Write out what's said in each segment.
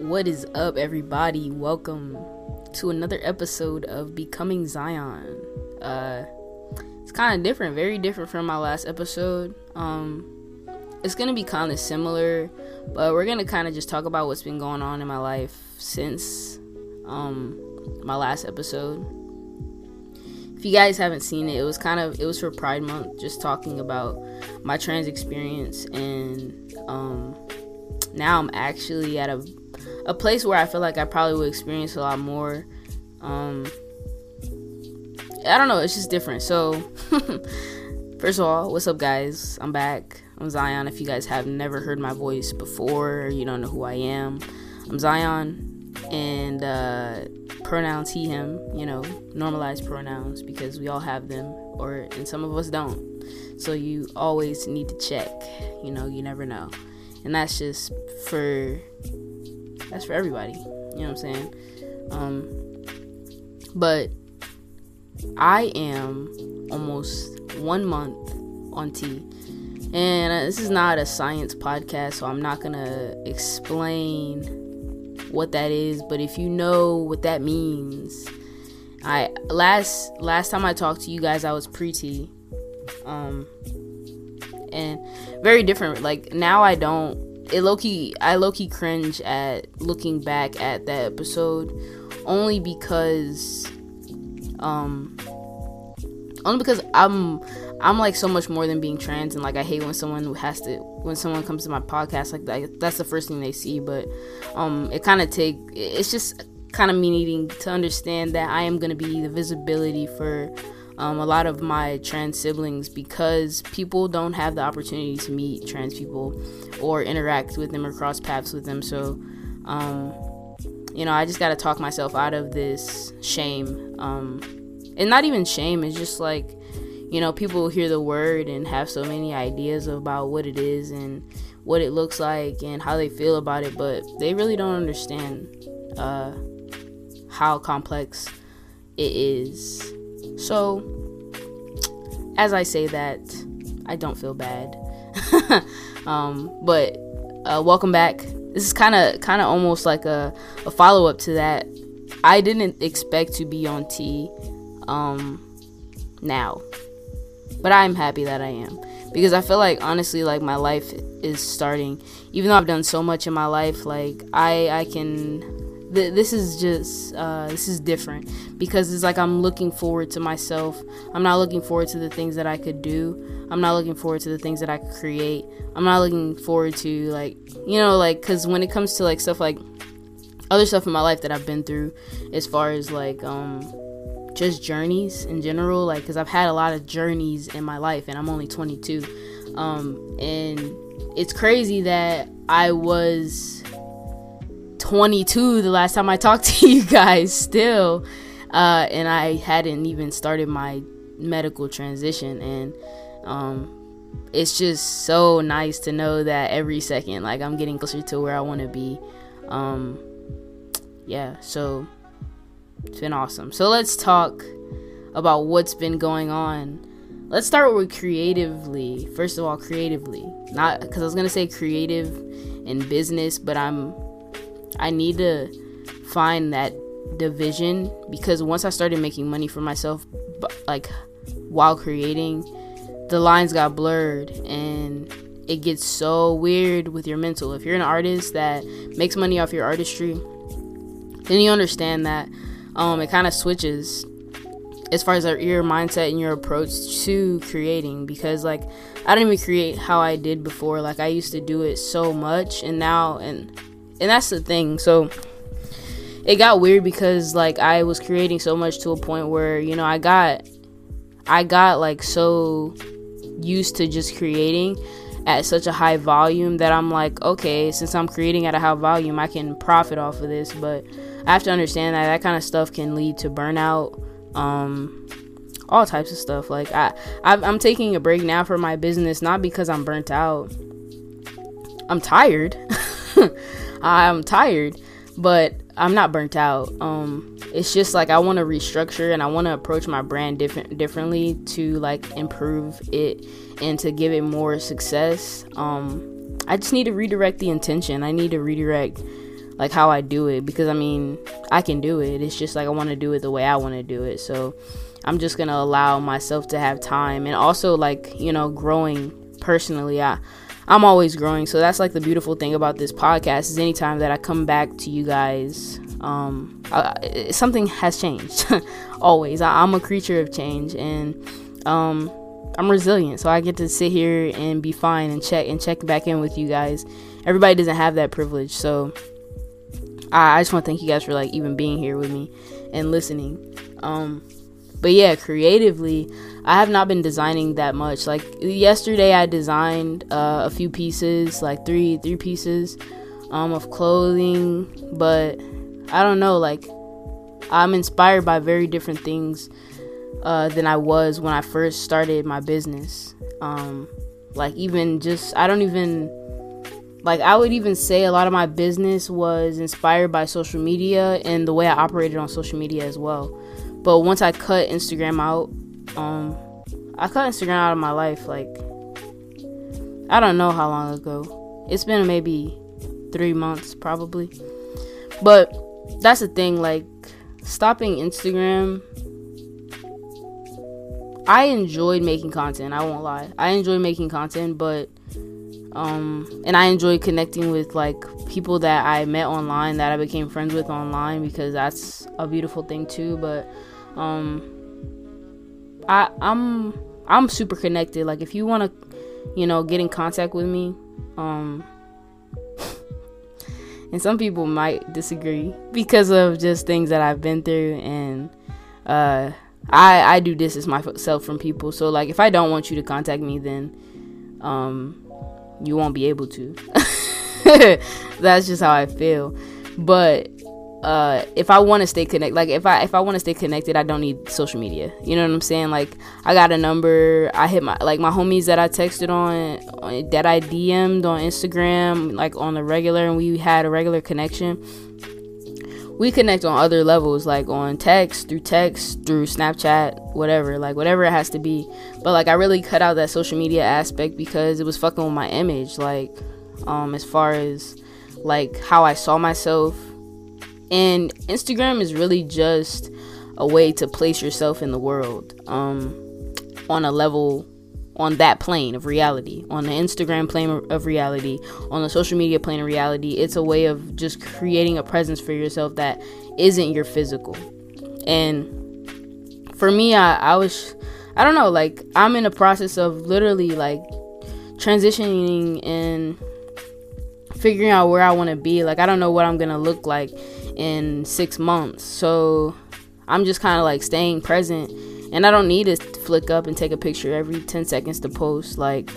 What is up, everybody? Welcome to another episode of Becoming Zion. Uh, it's kind of different, very different from my last episode. Um, it's gonna be kind of similar, but we're gonna kind of just talk about what's been going on in my life since um my last episode. If you guys haven't seen it, it was kind of it was for Pride Month, just talking about my trans experience, and um, now I'm actually at a a place where I feel like I probably would experience a lot more. Um, I don't know, it's just different. So, first of all, what's up, guys? I'm back. I'm Zion. If you guys have never heard my voice before, you don't know who I am. I'm Zion, and uh, pronouns he, him. You know, normalized pronouns because we all have them, or and some of us don't. So you always need to check. You know, you never know, and that's just for that's for everybody. You know what I'm saying? Um, but I am almost one month on T. And uh, this is not a science podcast, so I'm not gonna explain what that is. But if you know what that means, I last last time I talked to you guys, I was pre-T, um, and very different. Like now, I don't it low key I low key cringe at looking back at that episode only because um only because I'm I'm like so much more than being trans and like I hate when someone has to when someone comes to my podcast like that that's the first thing they see but um it kind of take it's just kind of me needing to understand that I am going to be the visibility for um, a lot of my trans siblings because people don't have the opportunity to meet trans people or interact with them or cross paths with them. So, um, you know, I just got to talk myself out of this shame. Um, and not even shame, it's just like, you know, people hear the word and have so many ideas about what it is and what it looks like and how they feel about it, but they really don't understand uh, how complex it is. So, as I say that, I don't feel bad. um, but uh, welcome back. This is kind of kind of almost like a, a follow up to that. I didn't expect to be on T um, now, but I'm happy that I am because I feel like honestly, like my life is starting. Even though I've done so much in my life, like I I can th- this is just uh, this is different because it's like I'm looking forward to myself. I'm not looking forward to the things that I could do. I'm not looking forward to the things that I could create. I'm not looking forward to like you know like because when it comes to like stuff like other stuff in my life that I've been through, as far as like um just journeys in general, like because I've had a lot of journeys in my life and I'm only 22, um and it's crazy that I was 22 the last time I talked to you guys still. Uh, and I hadn't even started my medical transition. And um, it's just so nice to know that every second, like, I'm getting closer to where I want to be. Um, yeah, so it's been awesome. So let's talk about what's been going on. Let's start with creatively. First of all, creatively. Not because I was to say creative in business, but I'm I need to find that division because once I started making money for myself, like while creating, the lines got blurred and it gets so weird with your mental. If you're an artist that makes money off your artistry, then you understand that um, it kind of switches as far as your mindset and your approach to creating because like I didn't even create how I did before. Like I used to do it so much and now and and that's the thing. So it got weird because like I was creating so much to a point where you know I got I got like so used to just creating at such a high volume that I'm like, okay, since I'm creating at a high volume, I can profit off of this. But I have to understand that that kind of stuff can lead to burnout, um, all types of stuff. Like I, I'm taking a break now for my business, not because I'm burnt out. I'm tired. I'm tired, but I'm not burnt out. Um, it's just like I want to restructure and I want to approach my brand different differently to like improve it and to give it more success. Um, I just need to redirect the intention. I need to redirect like how I do it because I mean I can do it. It's just like I want to do it the way I want to do it. So I'm just gonna allow myself to have time and also like you know growing personally. I I'm always growing, so that's like the beautiful thing about this podcast is anytime that I come back to you guys, um, I, something has changed. always, I, am a creature of change, and um, I'm resilient, so I get to sit here and be fine and check and check back in with you guys. Everybody doesn't have that privilege, so I, I just want to thank you guys for like even being here with me and listening. Um, but yeah, creatively, I have not been designing that much. Like yesterday, I designed uh, a few pieces, like three three pieces um, of clothing. But I don't know, like I'm inspired by very different things uh, than I was when I first started my business. Um, like even just I don't even like I would even say a lot of my business was inspired by social media and the way I operated on social media as well. But once I cut Instagram out, um, I cut Instagram out of my life like I don't know how long ago. It's been maybe three months probably. But that's the thing, like stopping Instagram. I enjoyed making content, I won't lie. I enjoy making content, but um and I enjoy connecting with like people that I met online that I became friends with online because that's a beautiful thing too, but um I I'm I'm super connected. Like if you want to, you know, get in contact with me, um and some people might disagree because of just things that I've been through and uh I I do distance myself from people. So like if I don't want you to contact me then um you won't be able to. That's just how I feel. But uh if i want to stay connected like if i if i want to stay connected i don't need social media. You know what i'm saying? Like i got a number i hit my like my homies that i texted on, on that i dm'd on instagram like on the regular and we had a regular connection. We connect on other levels like on text through text through snapchat whatever like whatever it has to be. But like i really cut out that social media aspect because it was fucking with my image like um as far as like how i saw myself and Instagram is really just a way to place yourself in the world um, on a level on that plane of reality on the instagram plane of reality on the social media plane of reality. It's a way of just creating a presence for yourself that isn't your physical. And for me i, I was i don't know like i'm in a process of literally like transitioning and figuring out where i want to be. Like i don't know what i'm gonna look like in six months. So I'm just kind of like staying present. And I don't need to flick up and take a picture every 10 seconds to post. Like,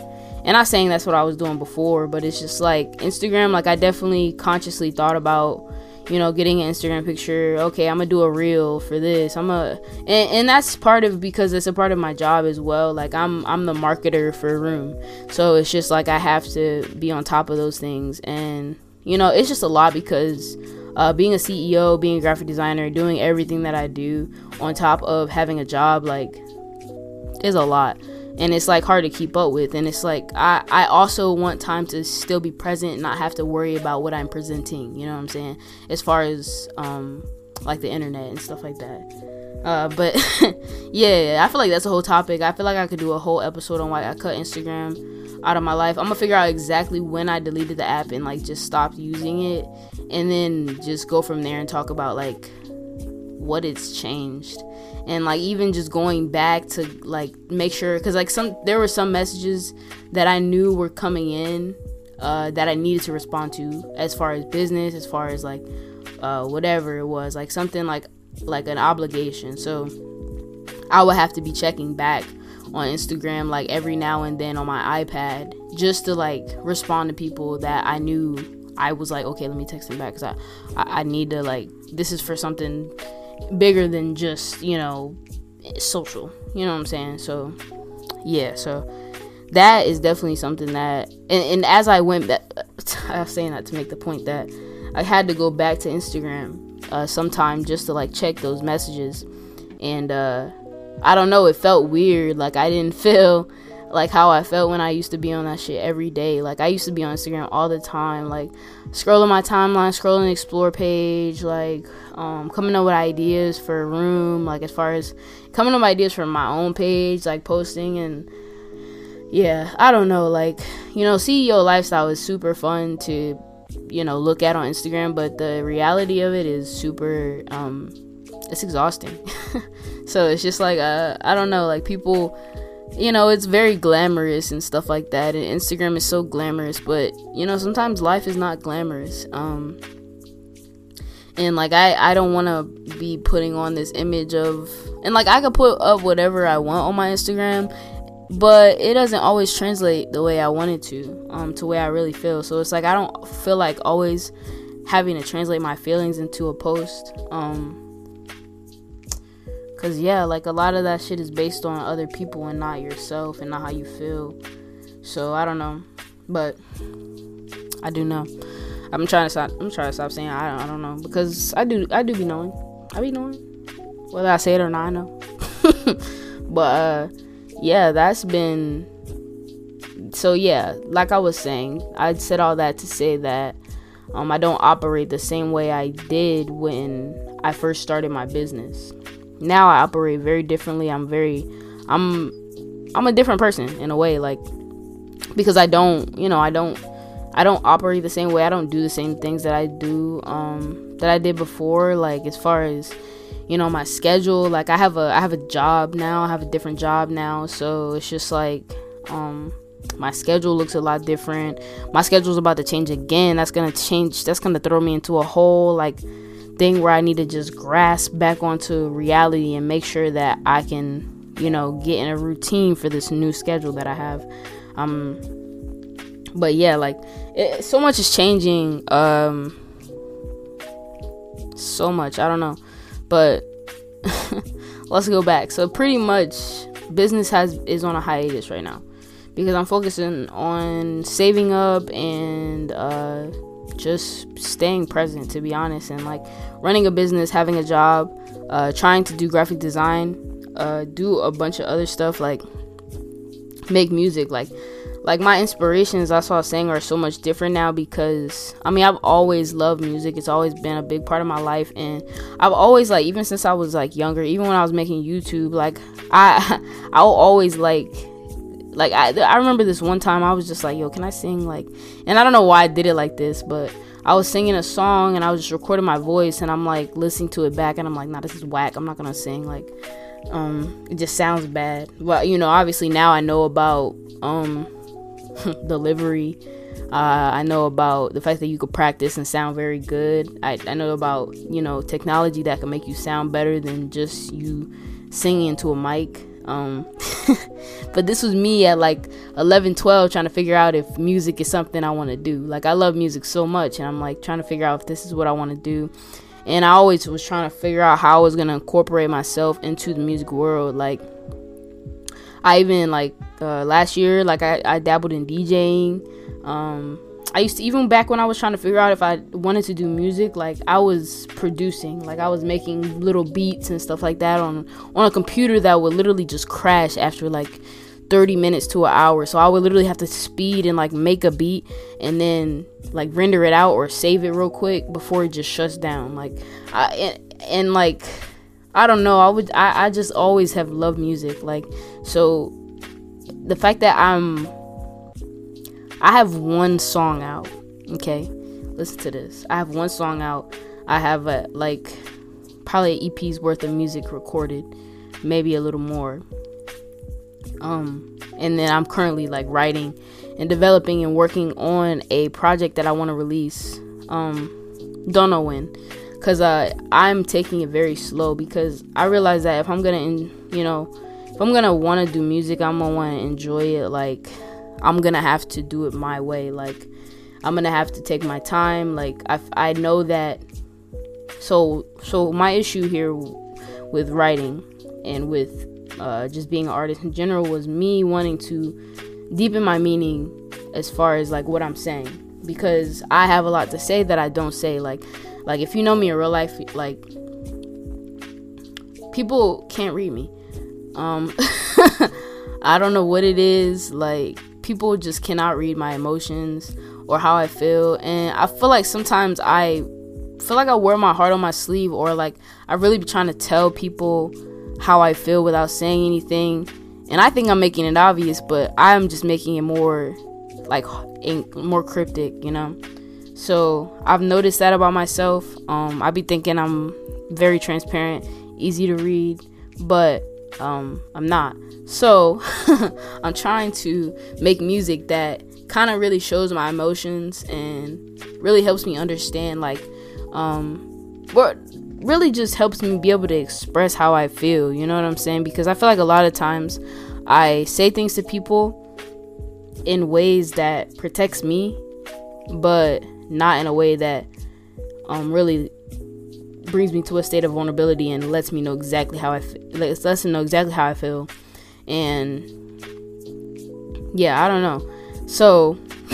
and I'm saying that's what I was doing before, but it's just like Instagram, like, I definitely consciously thought about, you know, getting an Instagram picture. Okay, I'm gonna do a reel for this. I'm a, and, and that's part of because it's a part of my job as well. Like, I'm I'm the marketer for room, so it's just like I have to be on top of those things, and you know, it's just a lot because uh, being a CEO, being a graphic designer, doing everything that I do on top of having a job, like, is a lot. And it's like hard to keep up with. And it's like, I, I also want time to still be present and not have to worry about what I'm presenting. You know what I'm saying? As far as, um, like the internet and stuff like that. Uh, but yeah, I feel like that's a whole topic. I feel like I could do a whole episode on why I cut Instagram out of my life. I'm gonna figure out exactly when I deleted the app and like just stopped using it and then just go from there and talk about like what it's changed and like even just going back to like make sure because like some there were some messages that i knew were coming in uh, that i needed to respond to as far as business as far as like uh, whatever it was like something like like an obligation so i would have to be checking back on instagram like every now and then on my ipad just to like respond to people that i knew I was like, okay, let me text them back because I, I, I need to like this is for something bigger than just you know social. You know what I'm saying? So yeah, so that is definitely something that and, and as I went back, I was saying that to make the point that I had to go back to Instagram uh, sometime just to like check those messages and uh, I don't know, it felt weird. Like I didn't feel like how I felt when I used to be on that shit every day. Like I used to be on Instagram all the time, like scrolling my timeline, scrolling the explore page, like um, coming up with ideas for a room, like as far as coming up with ideas for my own page, like posting and yeah, I don't know, like you know, CEO lifestyle is super fun to you know look at on Instagram, but the reality of it is super um it's exhausting. so it's just like uh, I don't know, like people you know, it's very glamorous and stuff like that. And Instagram is so glamorous, but you know, sometimes life is not glamorous. Um and like I I don't want to be putting on this image of and like I could put up whatever I want on my Instagram, but it doesn't always translate the way I want it to, um to way I really feel. So it's like I don't feel like always having to translate my feelings into a post. Um Cause yeah, like a lot of that shit is based on other people and not yourself and not how you feel. So I don't know, but I do know. I'm trying to stop. I'm trying to stop saying I don't, I don't know because I do. I do be knowing. I be knowing whether I say it or not. I know. but uh, yeah, that's been. So yeah, like I was saying, I said all that to say that um, I don't operate the same way I did when I first started my business now I operate very differently. I'm very I'm I'm a different person in a way like because I don't, you know, I don't I don't operate the same way. I don't do the same things that I do um that I did before like as far as you know my schedule like I have a I have a job now. I have a different job now. So it's just like um my schedule looks a lot different. My schedule's about to change again. That's to change. That's to throw me into a whole like thing where I need to just grasp back onto reality and make sure that I can, you know, get in a routine for this new schedule that I have. Um, but yeah, like it, so much is changing. Um, so much. I don't know, but let's go back. So pretty much, business has is on a hiatus right now because I'm focusing on saving up and uh just staying present to be honest and like running a business having a job uh, trying to do graphic design uh, do a bunch of other stuff like make music like like my inspirations i saw saying are so much different now because i mean i've always loved music it's always been a big part of my life and i've always like even since i was like younger even when i was making youtube like i i'll always like like I, I remember this one time I was just like, yo, can I sing like and I don't know why I did it like this, but I was singing a song and I was just recording my voice and I'm like listening to it back and I'm like, nah, this is whack. I'm not gonna sing like um it just sounds bad. Well, you know, obviously now I know about um delivery. Uh, I know about the fact that you could practice and sound very good. I, I know about you know technology that can make you sound better than just you singing into a mic. Um, but this was me at like 11, 12 trying to figure out if music is something I want to do. Like I love music so much and I'm like trying to figure out if this is what I want to do. And I always was trying to figure out how I was going to incorporate myself into the music world. Like I even like uh, last year like I, I dabbled in DJing. Um, I used to even back when I was trying to figure out if I wanted to do music, like I was producing, like I was making little beats and stuff like that on on a computer that would literally just crash after like 30 minutes to an hour. So I would literally have to speed and like make a beat and then like render it out or save it real quick before it just shuts down. Like I and, and like I don't know, I would I, I just always have loved music. Like so the fact that I'm I have one song out. Okay, listen to this. I have one song out. I have a, like probably an EP's worth of music recorded, maybe a little more. Um, and then I'm currently like writing and developing and working on a project that I want to release. Um, don't know when, cause uh, I'm taking it very slow because I realize that if I'm gonna, you know, if I'm gonna want to do music, I'm gonna want to enjoy it like I'm gonna have to do it my way. Like, I'm gonna have to take my time. Like, I, I know that. So, so my issue here with writing and with uh, just being an artist in general was me wanting to deepen my meaning as far as like what I'm saying because I have a lot to say that I don't say. Like, like if you know me in real life, like people can't read me. Um, I don't know what it is. Like people just cannot read my emotions or how I feel, and I feel like sometimes I feel like I wear my heart on my sleeve, or like I really be trying to tell people how I feel without saying anything. And I think I'm making it obvious, but I'm just making it more like more cryptic, you know. So I've noticed that about myself. Um, I be thinking I'm very transparent, easy to read, but um, I'm not. So I'm trying to make music that kind of really shows my emotions and really helps me understand, like, um, what really just helps me be able to express how I feel. You know what I'm saying? Because I feel like a lot of times I say things to people in ways that protects me, but not in a way that um really brings me to a state of vulnerability and lets me know exactly how I feel. Lets me know exactly how I feel, and yeah, I don't know. So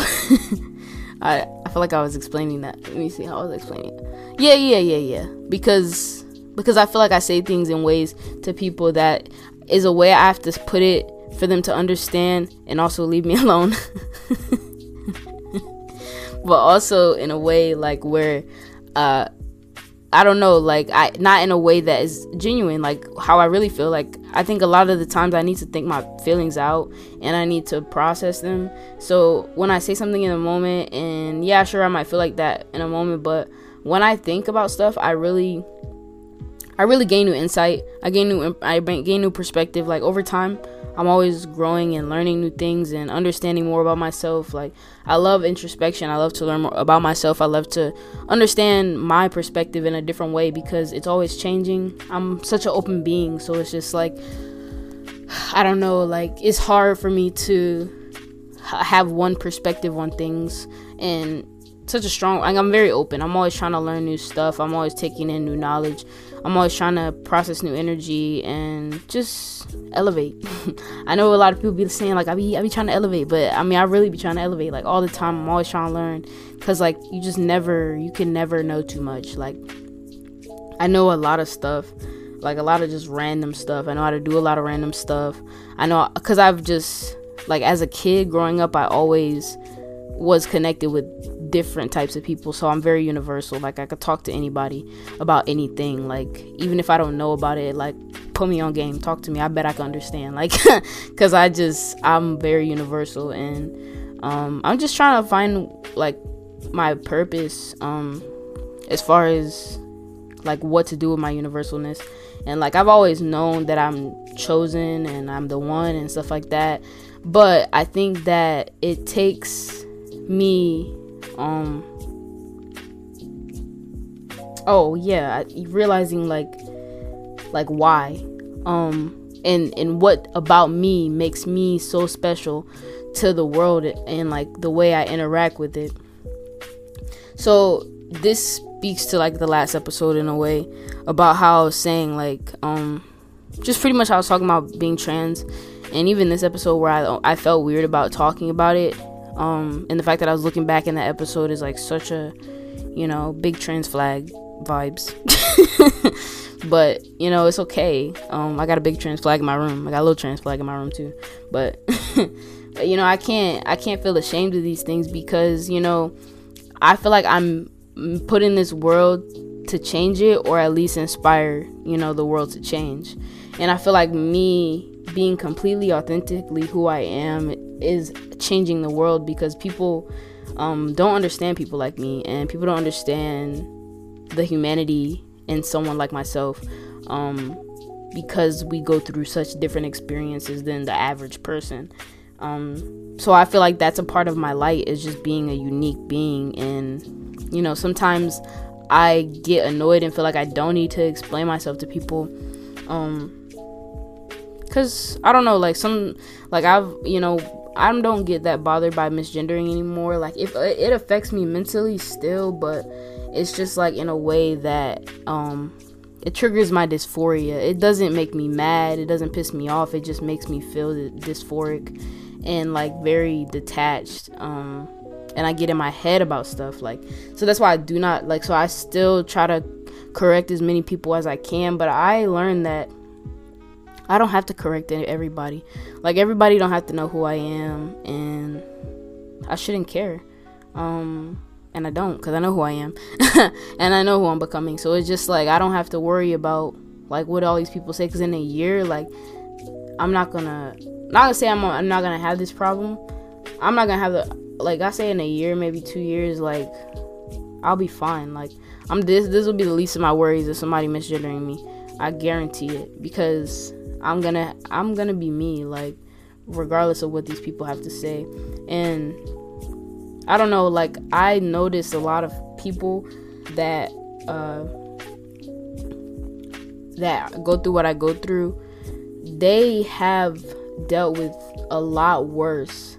I I feel like I was explaining that. Let me see how I was explaining. It. Yeah, yeah, yeah, yeah. Because because I feel like I say things in ways to people that is a way I have to put it for them to understand and also leave me alone. But also in a way like where uh I don't know, like I not in a way that is genuine, like how I really feel. Like I think a lot of the times I need to think my feelings out and I need to process them. So when I say something in a moment, and yeah, sure I might feel like that in a moment, but when I think about stuff, I really, I really gain new insight. I gain new, I gain new perspective. Like over time, I'm always growing and learning new things and understanding more about myself. Like, I love introspection. I love to learn more about myself. I love to understand my perspective in a different way because it's always changing. I'm such an open being, so it's just like, I don't know, like, it's hard for me to have one perspective on things and such a strong like I'm very open. I'm always trying to learn new stuff. I'm always taking in new knowledge. I'm always trying to process new energy and just elevate. I know a lot of people be saying like I be I be trying to elevate, but I mean I really be trying to elevate like all the time. I'm always trying to learn cuz like you just never you can never know too much. Like I know a lot of stuff. Like a lot of just random stuff. I know how to do a lot of random stuff. I know cuz I've just like as a kid growing up I always was connected with different types of people so i'm very universal. Like i could talk to anybody about anything. Like even if i don't know about it like put me on game talk to me. I bet i can understand. Like because i just i'm very universal and um, i'm just trying to find like my purpose um, as far as like what to do with my universalness. And like i've always known that i'm chosen and i'm the one and stuff like that. But i think that it takes me um oh yeah realizing like like why um and and what about me makes me so special to the world and like the way I interact with it. So this speaks to like the last episode in a way about how I was saying like um just pretty much I was talking about being trans and even this episode where I I felt weird about talking about it um, and the fact that I was looking back in that episode is like such a, you know, big trans flag vibes. but you know, it's okay. Um, I got a big trans flag in my room. I got a little trans flag in my room too. But, but you know, I can't I can't feel ashamed of these things because you know, I feel like I'm put in this world to change it or at least inspire you know the world to change. And I feel like me being completely authentically who I am is changing the world because people um, don't understand people like me and people don't understand the humanity in someone like myself um, because we go through such different experiences than the average person. Um, so I feel like that's a part of my light is just being a unique being and you know sometimes I get annoyed and feel like I don't need to explain myself to people um cuz I don't know like some like I've you know I don't get that bothered by misgendering anymore. Like if it affects me mentally still, but it's just like in a way that um it triggers my dysphoria. It doesn't make me mad. It doesn't piss me off. It just makes me feel dysphoric and like very detached. Um and I get in my head about stuff like so that's why I do not like so I still try to correct as many people as I can, but I learned that I don't have to correct everybody. Like everybody don't have to know who I am and I shouldn't care. Um and I don't cuz I know who I am. and I know who I'm becoming. So it's just like I don't have to worry about like what all these people say cuz in a year like I'm not going to not to say I'm I'm not to have this problem. I'm not to have the like I say in a year, maybe 2 years like I'll be fine. Like I'm this this will be the least of my worries if somebody misgendering me. I guarantee it because I'm gonna I'm gonna be me, like regardless of what these people have to say. And I don't know, like I noticed a lot of people that uh that go through what I go through, they have dealt with a lot worse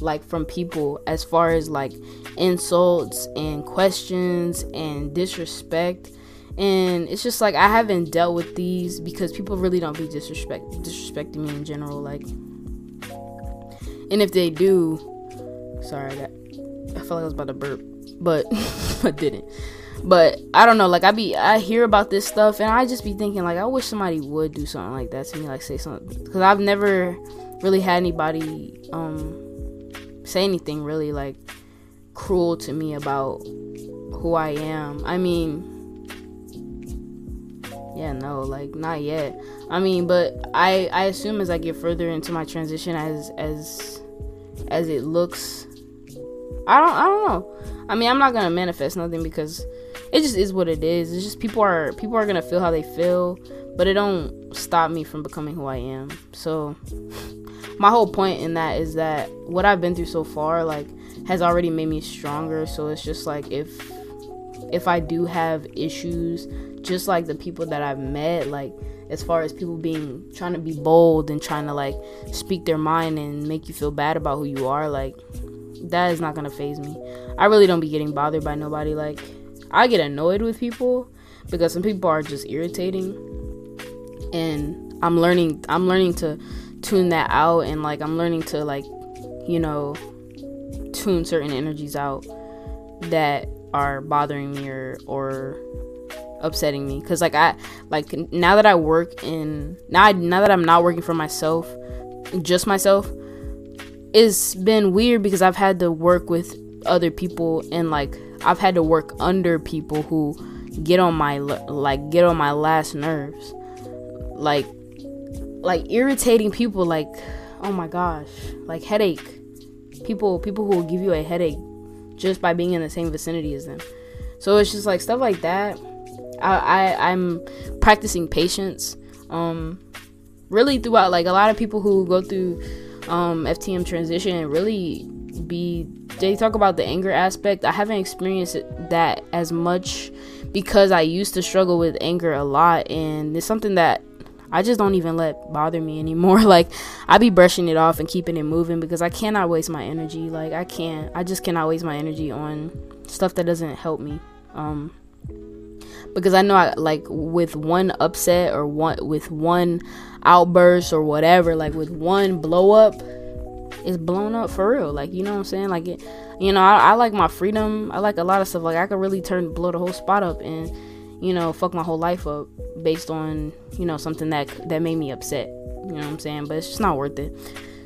like from people as far as like insults and questions and disrespect and it's just like I haven't dealt with these because people really don't be disrespect disrespecting me in general like and if they do sorry I got I felt like I was about to burp but I didn't but I don't know like I be I hear about this stuff and I just be thinking like I wish somebody would do something like that to me like say something because I've never really had anybody um say anything really like cruel to me about who I am. I mean, yeah, no, like not yet. I mean, but I I assume as I get further into my transition as as as it looks I don't I don't know. I mean, I'm not to manifest nothing because it just is what it is. It's just people are people are to feel how they feel, but it don't stop me from becoming who I am. So my whole point in that is that what I've been through so far like has already made me stronger so it's just like if if I do have issues just like the people that I've met like as far as people being trying to be bold and trying to like speak their mind and make you feel bad about who you are like that is not gonna faze me. I really don't be getting bothered by nobody. Like I get annoyed with people because some people are just irritating. And I'm learning I'm learning to tune that out and like I'm learning to like you know tune certain energies out that are bothering me or or upsetting me. Cuz like I like now that I work in now I, now that I'm not working for myself just myself it's been weird because I've had to work with other people and like I've had to work under people who get on my like get on my last nerves. Like like irritating people like oh my gosh like headache. People people who will give you a headache just by being in the same vicinity as them. So it's just like stuff like that. I, I i'm practicing patience um really throughout like a lot of people who go through um ftm transition and really be they talk about the anger aspect. I haven't experienced that as much because i used to struggle with anger a lot and it's something that I just don't even let bother me anymore. Like I be brushing it off and keeping it moving because I cannot waste my energy. Like I can't. I just cannot waste my energy on stuff that doesn't help me. Um because I know I like with one upset or one with one outburst or whatever, like with one blow up, it's blown up for real. Like you know what I'm saying? Like it, you know, I, I like my freedom. I like a lot of stuff. Like I could really turn blow the whole spot up and you know, fuck my whole life up based on, you know, something that that made me upset. You know what I'm saying? But it's just not worth it.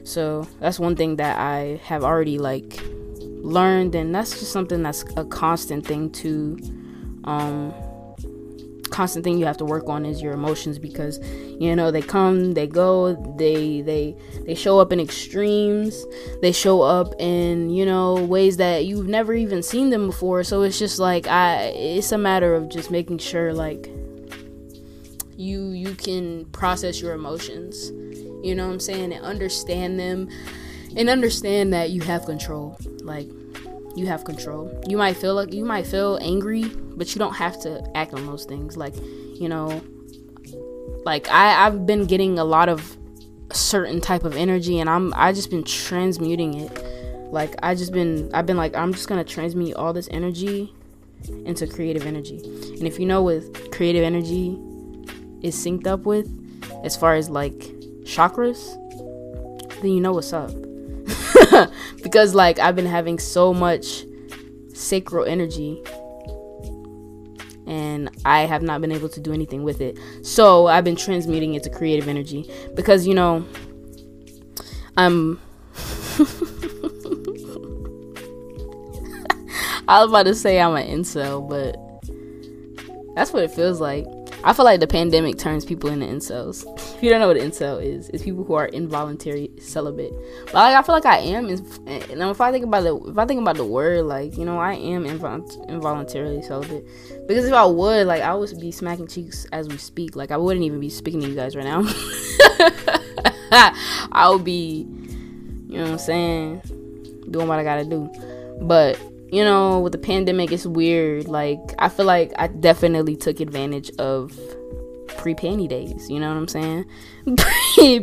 So that's one thing that I have already like learned and that's just something that's a constant thing to um constant thing you have to work on is your emotions because you know they come they go they they they show up in extremes. They show up in you know ways that you've never even seen them before. So it's just like i it's a matter of just making sure like you you can process your emotions. You know what i'm saying? And understand them and understand that you have control. Like you have control. You might feel like you might feel angry, but you don't have to act on those things. Like, you know, like I I've been getting a lot of certain type of energy and I'm I just been transmuting it. Like I just been I've been like I'm just to transmute all this energy into creative energy. And if you know what creative energy is synced up with as far as like chakras, then you know what's up. because like I've been having so much sacral energy and I have not been able to do anything with it. So I've been transmuting it to creative energy because you know I'm um, I was about to say I'm an incel, but that's what it feels like. I feel like the pandemic turns people into incels. If you don't know what an incel is, it's people who are involuntary celibate. But like I feel like I am, and if I think about the if I think about the word, like you know, I am invol- involuntarily celibate. Because if I would, like I would be smacking cheeks as we speak. Like I wouldn't even be speaking to you guys right now. I would be, you know what I'm saying, doing what I gotta do. But you know, with the pandemic, it's weird. Like, I feel like I definitely took advantage of pre panty days. You know what I'm saying?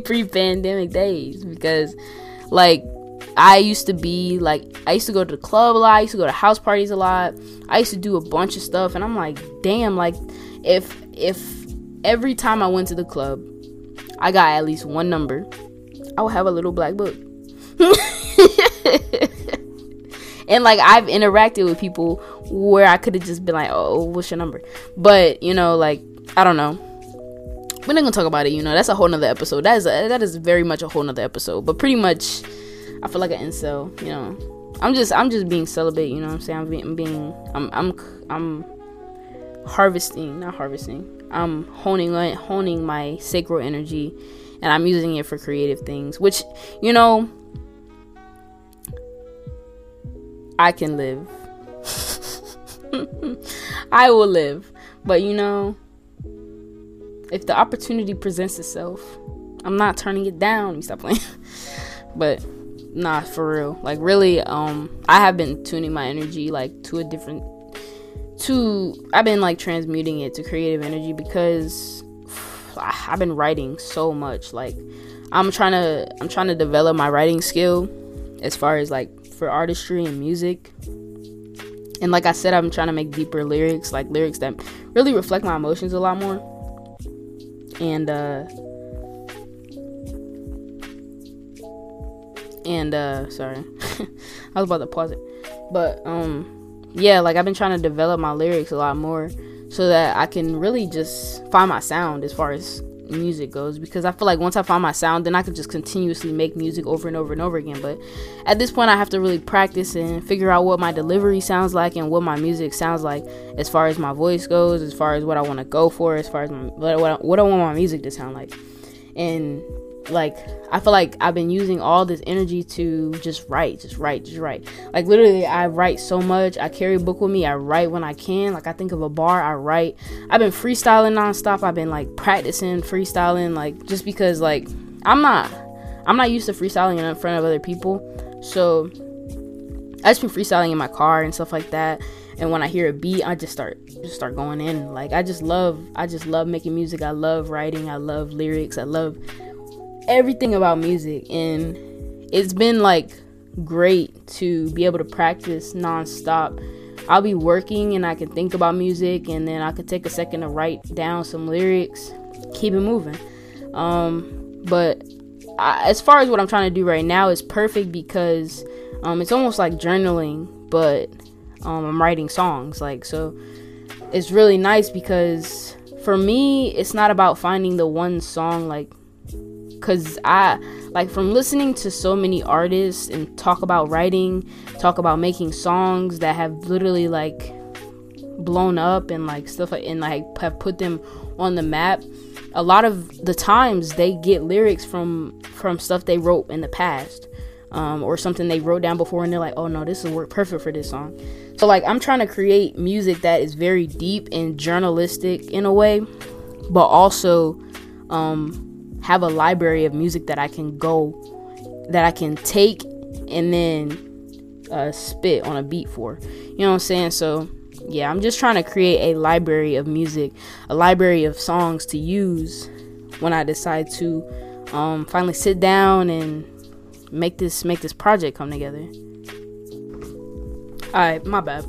pre pandemic days. Because, like, I used to be like, I used to go to the club a lot. I used to go to house parties a lot. I used to do a bunch of stuff. And I'm like, damn, like, if, if every time I went to the club, I got at least one number, I would have a little black book. and like I've interacted with people where I could have just been like, "Oh, what's your number?" But you know, like I don't know. We're not gonna talk about it. You know, that's a whole nother episode. That is a, that is very much a whole nother episode. But pretty much, I feel like an incel. You know, I'm just I'm just being celibate. You know what I'm saying? I'm being, I'm I'm I'm I'm harvesting, not harvesting. I'm honing honing my sacral energy, and I'm using it for creative things. Which you know I can live. I will live. But you know, if the opportunity presents itself, I'm not turning it down. You stop playing. but nah, for real. Like really, um, I have been tuning my energy like to a different to I've been like transmuting it to creative energy because I've been writing so much. Like I'm trying to I'm trying to develop my writing skill as far as like for artistry and music. And like I said, I'm trying to make deeper lyrics, like lyrics that really reflect my emotions a lot more. And uh and uh sorry. I was about to pause it. But um yeah, like I've been trying to develop my lyrics a lot more so that I can really just find my sound as far as music goes because I feel like once I find my sound, then I can just continuously make music over and over and over again. But at this point, I have to really practice and figure out what my delivery sounds like and what my music sounds like as far as my voice goes, as far as what I want to go for, as far as my, what, what, what I want my music to sound like. And like I feel like I've been using all this energy to just write, just write, just write. Like literally I write so much. I carry a book with me. I write when I can. Like I think of a bar, I write. I've been freestyling nonstop. I've been like practicing freestyling like just because like I'm not I'm not used to freestyling in front of other people. So I just been freestyling in my car and stuff like that. And when I hear a beat, I just start just start going in. Like I just love I just love making music. I love writing. I love lyrics. I love everything about music and it's been like great to be able to practice nonstop. I'll be working and I can think about music and then I could take a second to write down some lyrics, keep it moving. Um, but I, as far as what I'm trying to do right now is perfect because um, it's almost like journaling, but um, I'm writing songs. Like so, it's really nice because for me, it's not about finding the one song like because I like from listening to so many artists and talk about writing, talk about making songs that have literally like blown up and like stuff and like have put them on the map. A lot of the times they get lyrics from from stuff they wrote in the past. Um, or something they wrote down before and they're like, oh no, this will work perfect for this song. So like I'm trying to create music that is very deep and journalistic in a way, but also um, have a library of music that I can go that I can take and then uh, spit on a beat for. You know what I'm saying? So yeah, I'm just trying to create a library of music, a library of songs to use when I decide to um, finally sit down and make this make this project come together. All right, my bad.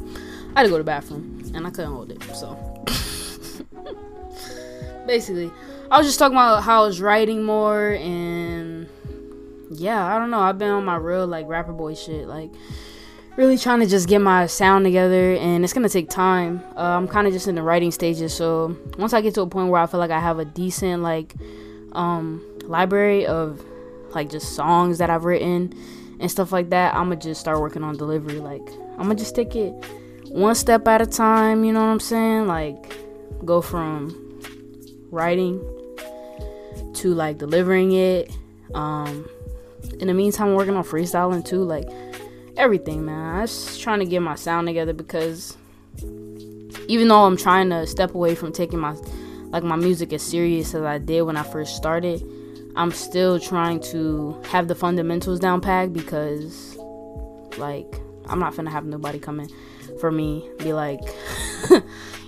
I had to go to the bathroom and I couldn't hold it. So basically, I was just talking about how I was writing more and yeah, I don't know. I've been on my real like rapper boy shit. Like really trying to just get my sound together and it's gonna take time uh, i'm kind of just in the writing stages so once i get to a point where i feel like i have a decent like um library of like just songs that i've written and stuff like that i'm gonna just start working on delivery like i'm gonna just take it one step at a time you know what i'm saying like go from writing to like delivering it um in the meantime I'm working on freestyling too like everything, man. I'm just trying to get my sound together because even though I'm trying to step away from taking my like my music as serious as I did when I first started, I'm still trying to have the fundamentals down pat because like I'm not gonna have nobody coming for me be like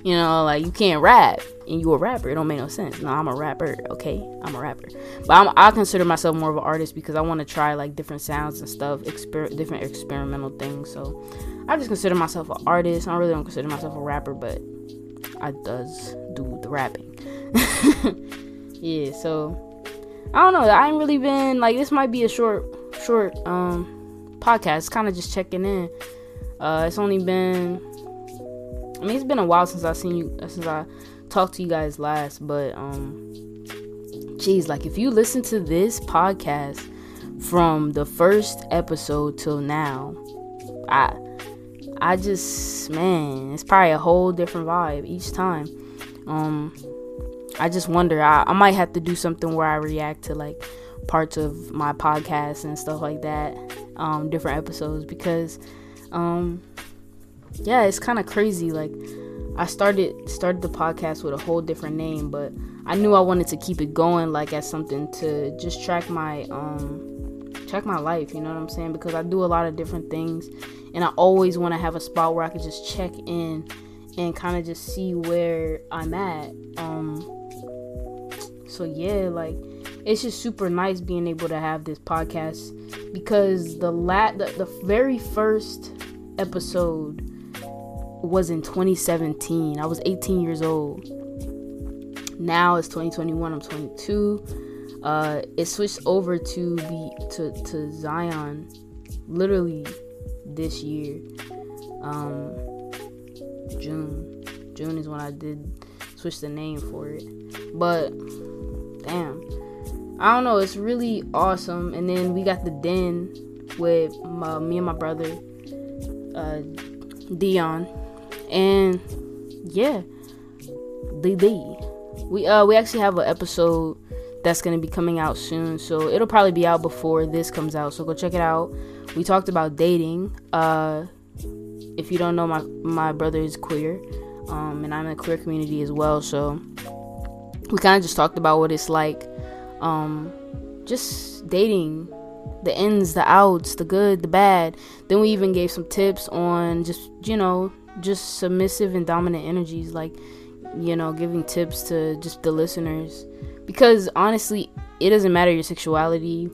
you know like you can't rap and you a rapper. It don't make no sense. No, I'm a rapper. Okay, I'm a rapper, but I'm, I consider myself more of an artist because I want to try like different sounds and stuff, exper- different experimental things. So I just consider myself an artist. I really don't consider myself a rapper, but I does do the rapping. yeah, so I don't know. I ain't really been like this. Might be a short, short um podcast. Kind of just checking in. Uh, it's only been. I mean, it's been a while since I seen you. Since I talked to you guys last, but um geez, like if you listen to this podcast from the first episode till now, I I just man, it's probably a whole different vibe each time. Um I just wonder I, I might have to do something where I react to like parts of my podcast and stuff like that, um, different episodes because um yeah, it's kind of crazy like I started started the podcast with a whole different name, but I knew I wanted to keep it going like as something to just track my um track my life, you know what I'm saying? Because I do a lot of different things and I always want to have a spot where I can just check in and kind of just see where I'm at. Um so yeah, like it's just super nice being able to have this podcast because the lat the, the very first episode was in 2017. I was 18 years old. Now it's 2021. I'm 22. Uh, it switched over to be to to Zion, literally this year. Um, June. June is when I did switch the name for it. But damn, I don't know. It's really awesome. And then we got the den with my, me and my brother, uh, Dion and yeah, the we uh we actually have an episode that's gonna be coming out soon, so it'll probably be out before this comes out. So go check it out. We talked about dating. Uh, if you don't know, my my brother is queer, um, and I'm in a queer community as well. So we kind of just talked about what it's like, um, just dating, the ins, the outs, the good, the bad. Then we even gave some tips on just you know just submissive and dominant energies like you know giving tips to just the listeners. Because honestly it doesn't matter your sexuality.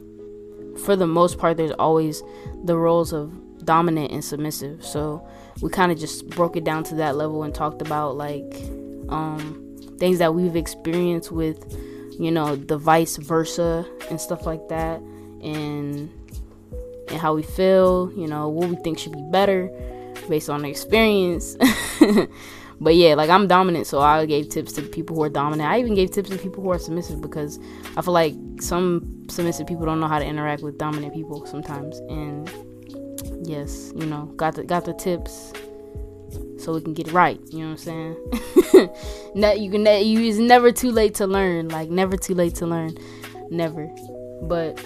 For the most part there's always the roles of dominant and submissive. So we kind of just broke it down to that level and talked about like um things that we've experienced with you know the vice versa and stuff like that. And and how we feel you know what we think should be better based on experience. but yeah, like I'm dominant, so I gave tips to people who are dominant. I even gave tips to people who are submissive because I feel like some submissive people don't know how to interact with dominant people sometimes. And yes, you know, got the got the tips so we can get it right. You know what I'm saying? that you can that you is never too late to learn. Like never too late to learn. Never. But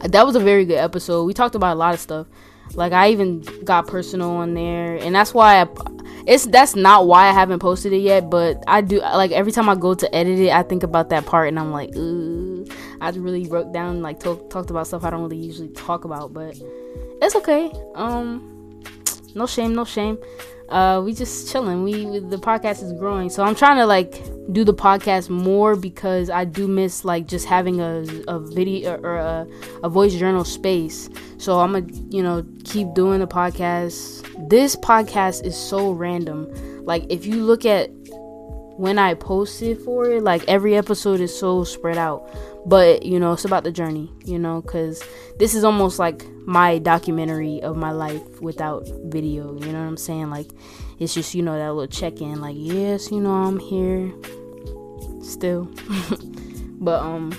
that was a very good episode. We talked about a lot of stuff. Like I even got personal on there, and that's why I, it's that's not why I haven't posted it yet. But I do like every time I go to edit it, I think about that part, and I'm like. I really wrote down like talk, talked about stuff I don't really usually talk about, but it's okay. Um, no shame, no shame. Uh we just chilling. We, we, the podcast is growing. So i'm trying to like do the podcast more because i do miss like just having a, a video or a, a voice journal space. So i'm gonna you know keep doing the podcast. This podcast is so random. Like if you look at when I posted for it, like every episode is so spread out. But, you know, it's about the journey, you know, because this is almost like my documentary of my life without video. You know what I'm saying? Like, it's just, you know, that little check in, like, yes, you know, I'm here still. but, um,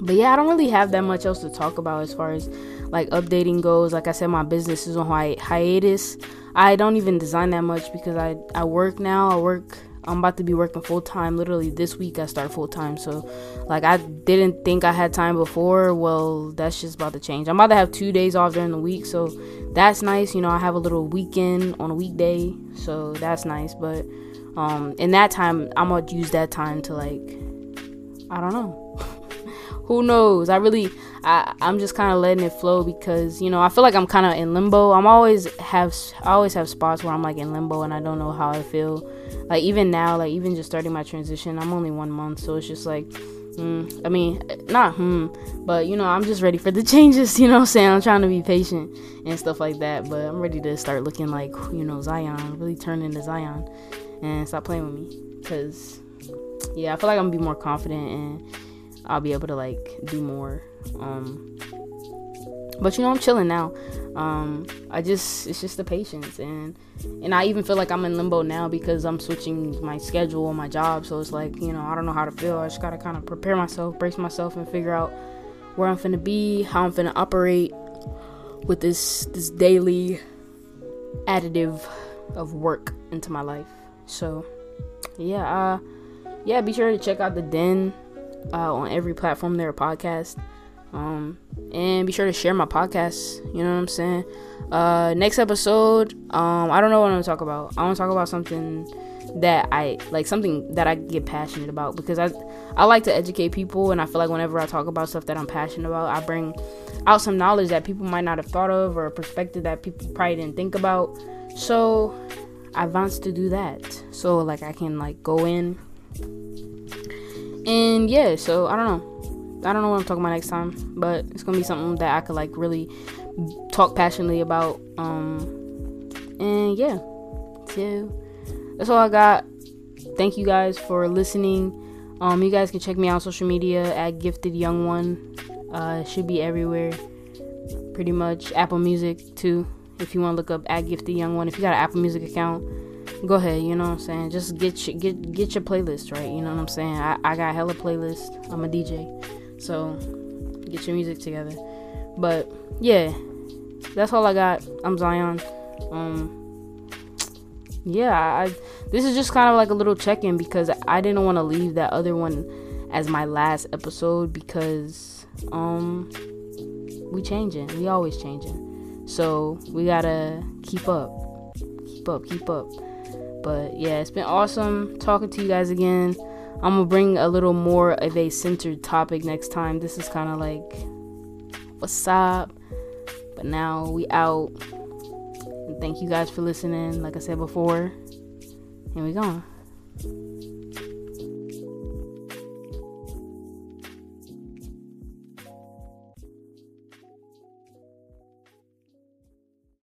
but yeah, I don't really have that much else to talk about as far as like updating goes. Like I said, my business is on hi- hiatus. I don't even design that much because I I work now. I work. I'm about to be working full time. Literally this week I start full time. So like I didn't think I had time before. Well, that's just about to change. I'm about to have two days off during the week, so that's nice. You know, I have a little weekend on a weekday, so that's nice. But um, in that time, I'm gonna use that time to like, I don't know. who knows? I really, I, I'm just kind of letting it flow because you know I feel like I'm kind of in limbo. I'm always have, I always have spots where I'm like in limbo and I don't know how I feel. Like even now, like even just starting my transition, I'm only one month, so it's just like, mm, I mean, not hmm, but you know I'm just ready for the changes. You know, I'm saying I'm trying to be patient and stuff like that. But I'm ready to start looking like you know Zion, really turn into Zion, and stop playing with me, cause yeah, I feel like I'm gonna be more confident and I'll be able to like do more. Um, but you know, I'm chilling now. Um, I just it's just the patience and and I even feel like I'm in limbo now because I'm switching my schedule on my job. So it's like you know I don't know how to feel. I just gotta kind of prepare myself, brace myself, and figure out where I'm finna be, how I'm finna operate with this this daily additive of work into my life. So yeah, uh, yeah, be sure to check out the Den uh, on every platform there, podcast. Um, and be sure to share my podcast. You know what I'm saying? Uh, next episode, um, I don't know what I'm gonna talk about. I want to talk about something that I like, something that I get passionate about because I I like to educate people, and I feel like whenever I talk about stuff that I'm passionate about, I bring out some knowledge that people might not have thought of or a perspective that people probably didn't think about. So I want to do that. So like I can like go in and yeah, so I don't know. I don't know what I'm talking about next time, but it's gonna be something that I could like really talk passionately about. Um, and yeah, so that's all I got. Thank you guys for listening. Um, you guys can check me out on social media at Gifted Young One. Uh, it should be everywhere, pretty much. Apple Music too, if you want to look up at Gifted Young One. If you got an Apple Music account, go ahead, you know what I'm saying? Just get your, get get your playlist right, you know what I'm saying? I, I got hella playlist. I'm a DJ. So get your music together. But yeah, that's all I got. I'm Zion. Um yeah, I this is just kind of like a little check-in because I didn't want to leave that other one as my last episode because um we changing. We always changing. So we gotta keep up. Keep up, keep up. But yeah, it's been awesome talking to you guys again. I'm gonna bring a little more of a centered topic next time. This is kind of like what's up, but now we out. And thank you guys for listening. Like I said before, here we go.